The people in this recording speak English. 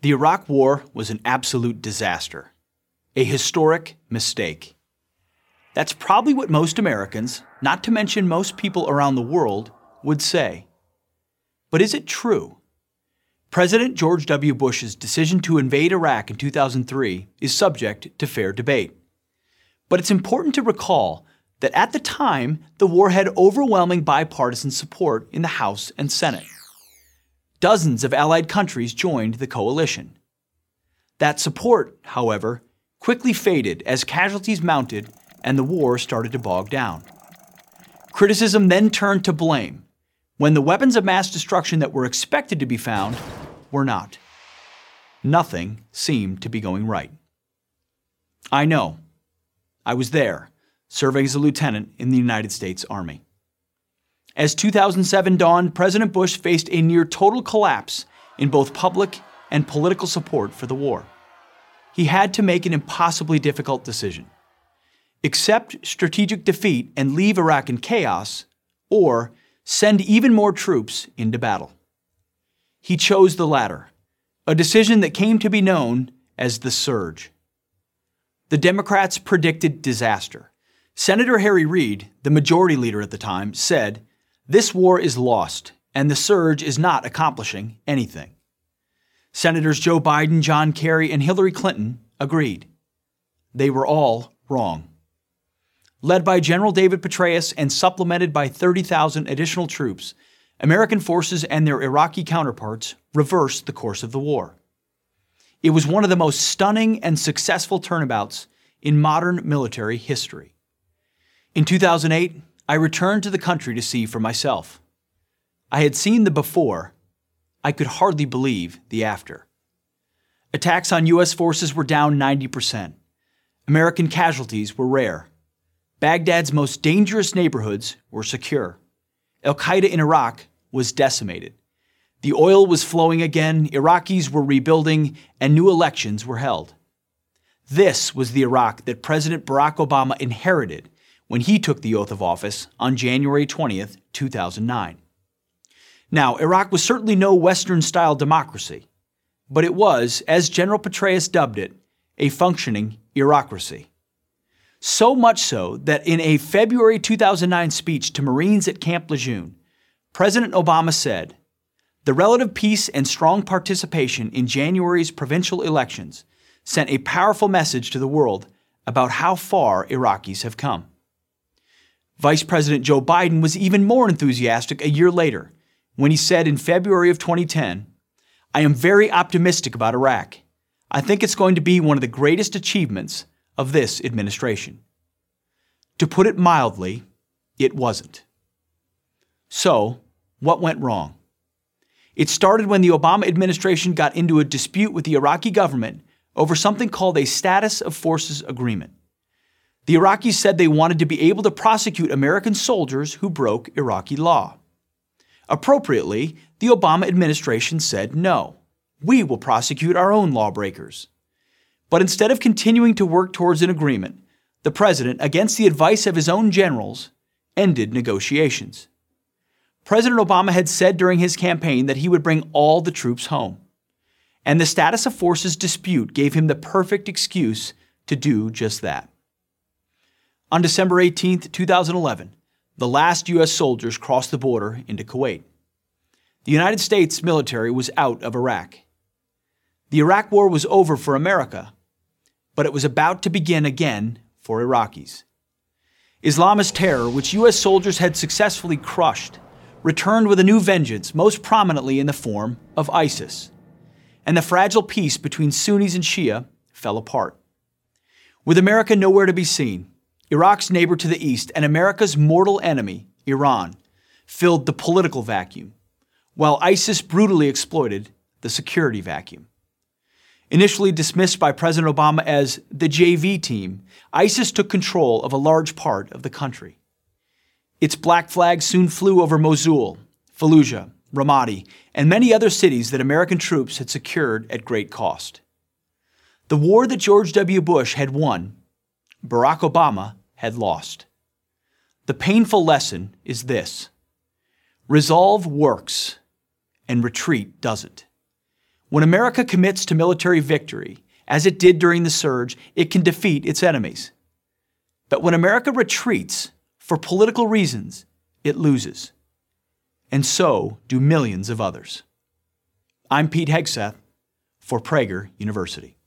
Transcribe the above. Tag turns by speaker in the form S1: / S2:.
S1: The Iraq War was an absolute disaster, a historic mistake. That's probably what most Americans, not to mention most people around the world, would say. But is it true? President George W. Bush's decision to invade Iraq in 2003 is subject to fair debate. But it's important to recall that at the time, the war had overwhelming bipartisan support in the House and Senate. Dozens of allied countries joined the coalition. That support, however, quickly faded as casualties mounted and the war started to bog down. Criticism then turned to blame when the weapons of mass destruction that were expected to be found were not. Nothing seemed to be going right. I know. I was there, serving as a lieutenant in the United States Army. As 2007 dawned, President Bush faced a near total collapse in both public and political support for the war. He had to make an impossibly difficult decision accept strategic defeat and leave Iraq in chaos, or send even more troops into battle. He chose the latter, a decision that came to be known as the surge. The Democrats predicted disaster. Senator Harry Reid, the majority leader at the time, said, This war is lost, and the surge is not accomplishing anything. Senators Joe Biden, John Kerry, and Hillary Clinton agreed. They were all wrong. Led by General David Petraeus and supplemented by 30,000 additional troops, American forces and their Iraqi counterparts reversed the course of the war. It was one of the most stunning and successful turnabouts in modern military history. In 2008, I returned to the country to see for myself. I had seen the before, I could hardly believe the after. Attacks on U.S. forces were down 90%. American casualties were rare. Baghdad's most dangerous neighborhoods were secure. Al Qaeda in Iraq was decimated. The oil was flowing again, Iraqis were rebuilding, and new elections were held. This was the Iraq that President Barack Obama inherited when he took the oath of office on January 20th, 2009. Now, Iraq was certainly no Western style democracy, but it was, as General Petraeus dubbed it, a functioning bureaucracy. So much so that in a February 2009 speech to Marines at Camp Lejeune, President Obama said, The relative peace and strong participation in January's provincial elections sent a powerful message to the world about how far Iraqis have come. Vice President Joe Biden was even more enthusiastic a year later when he said in February of 2010, I am very optimistic about Iraq. I think it's going to be one of the greatest achievements of this administration. To put it mildly, it wasn't. So, what went wrong? It started when the Obama administration got into a dispute with the Iraqi government over something called a Status of Forces Agreement. The Iraqis said they wanted to be able to prosecute American soldiers who broke Iraqi law. Appropriately, the Obama administration said no. We will prosecute our own lawbreakers. But instead of continuing to work towards an agreement, the president, against the advice of his own generals, ended negotiations. President Obama had said during his campaign that he would bring all the troops home. And the status of forces dispute gave him the perfect excuse to do just that. On December 18, 2011, the last U.S. soldiers crossed the border into Kuwait. The United States military was out of Iraq. The Iraq War was over for America, but it was about to begin again for Iraqis. Islamist terror, which U.S. soldiers had successfully crushed, returned with a new vengeance, most prominently in the form of ISIS. And the fragile peace between Sunnis and Shia fell apart. With America nowhere to be seen, Iraq's neighbor to the east and America's mortal enemy, Iran, filled the political vacuum, while ISIS brutally exploited the security vacuum. Initially dismissed by President Obama as the JV team, ISIS took control of a large part of the country. Its black flag soon flew over Mosul, Fallujah, Ramadi, and many other cities that American troops had secured at great cost. The war that George W. Bush had won, Barack Obama had lost. The painful lesson is this resolve works, and retreat doesn't. When America commits to military victory, as it did during the surge, it can defeat its enemies. But when America retreats for political reasons, it loses. And so do millions of others. I'm Pete Hegseth for Prager University.